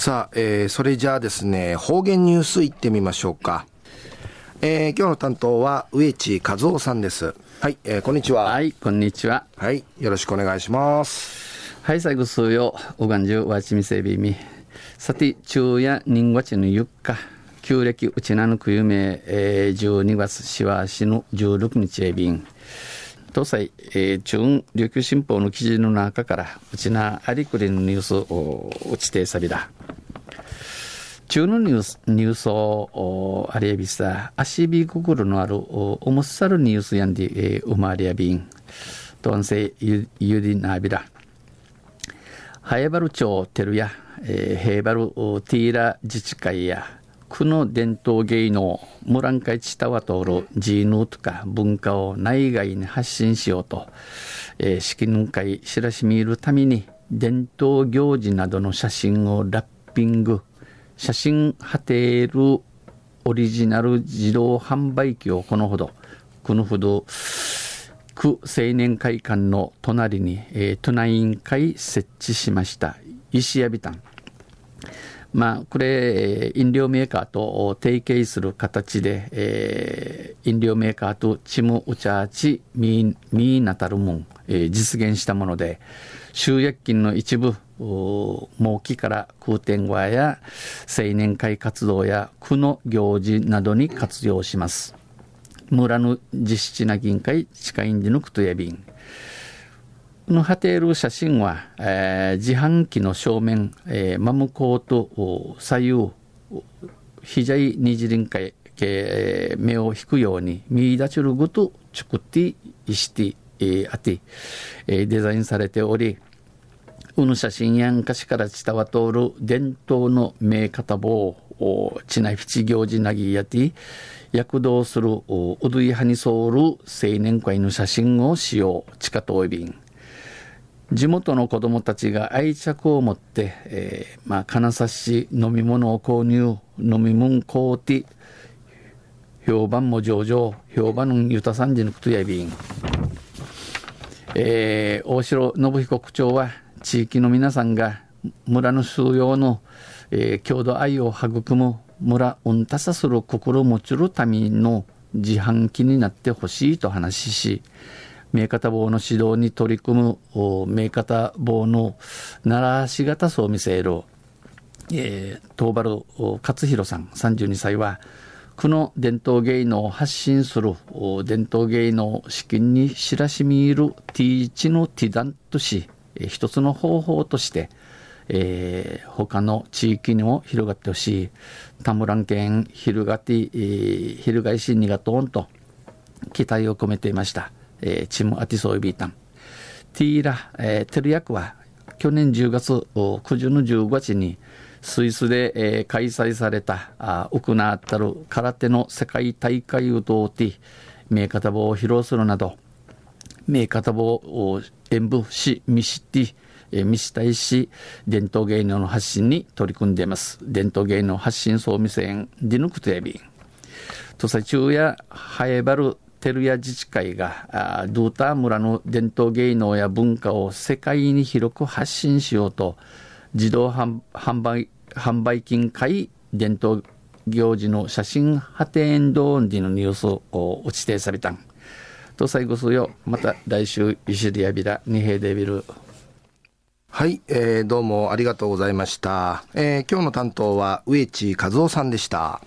さあ、えー、それじゃあですね、方言ニュースいってみましょうか。えー、今日の担当は植地和夫さんです。はい、えー、こんにちは。はい、こんにちは。はい、よろしくお願いします。はい、最後数よ、おがんじゅうわちみせびみ。さて、昼夜人月のゆっか。旧暦うちなぬくゆめ、えー、12月しわしの16日えびん。東西、えー、中琉球新報の記事の中から、うちなありくりのニュースを打ちてさびだ。中のニュース、ニュースを、あれびさ、足びくぐるのある、おもっさるニュースやんで、えー、うまりやびん。とんせゆ、ゆりなびら。はやばる町てるや、えー、へいばるティーラ自治会や、区の伝統芸能ムランカイチタワトールジーヌとか文化を内外に発信しようと、えー、式年会知らしみるために伝統行事などの写真をラッピング写真貼っているオリジナル自動販売機をこのほどこのほど区青年会館の隣に、えー、都内委員会設置しました。石屋ビタンまあ、これ、飲料メーカーと提携する形で、えー、飲料メーカーとチムウチャーチミーミーナタルムン、えー、実現したもので、収益金の一部、儲期から空天小屋や青年会活動や区の行事などに活用します。村の実質な銀会、地下院でのくとやびん。の貼ってる写真は、えー、自販機の正面、えー、真向こうと左右、左二次臨界、えー、目を引くように、見出ちるごと作っていして、えー、あて、えー、デザインされており、うぬ写真やんかしから伝わとる伝統の名方棒を、ちなひち行事なぎやて、躍動するうどいはにそうる青年会の写真を使用、地下東便。地元の子どもたちが愛着を持って、えー、まあ、金指し飲み物を購入、飲み物買うて、評判も上々、評判のゆたさんじのことやびん。えー、大城信彦区長は、地域の皆さんが村の収容の、えー、郷土愛を育む村うんたさする心を持ちるための自販機になってほしいと話しし、名方棒の指導に取り組む名方棒の奈良市型層を見せる、えー、東原勝弘さん32歳は区の伝統芸能を発信する伝統芸能資金に知らしみいる T1 のティダンとし、一つの方法として、えー、他の地域にも広がってほしい田村県昼がて、えー、翻しにがとんと期待を込めていました。えー、チムアティソイビータン。ティーラ、えー、テルヤクは去年10月9日の15日にスイスで、えー、開催されたあ行ったる空手の世界大会を通って名方を披露するなど名方棒を演舞し見知ってえ見したいし伝統芸能の発信に取り組んでいます伝統芸能発信総見せんディヌクテレビ土佐中やハエバル照屋自治会がドゥーター村の伝統芸能や文化を世界に広く発信しようと自動販売販売金会伝統行事の写真派展導時のニュースを指定されたん。と最後すよ、また来週、石リアビラ、二平デビル。はい、えー、どうもありがとうございました。えー、今日の担当は植地和夫さんでした。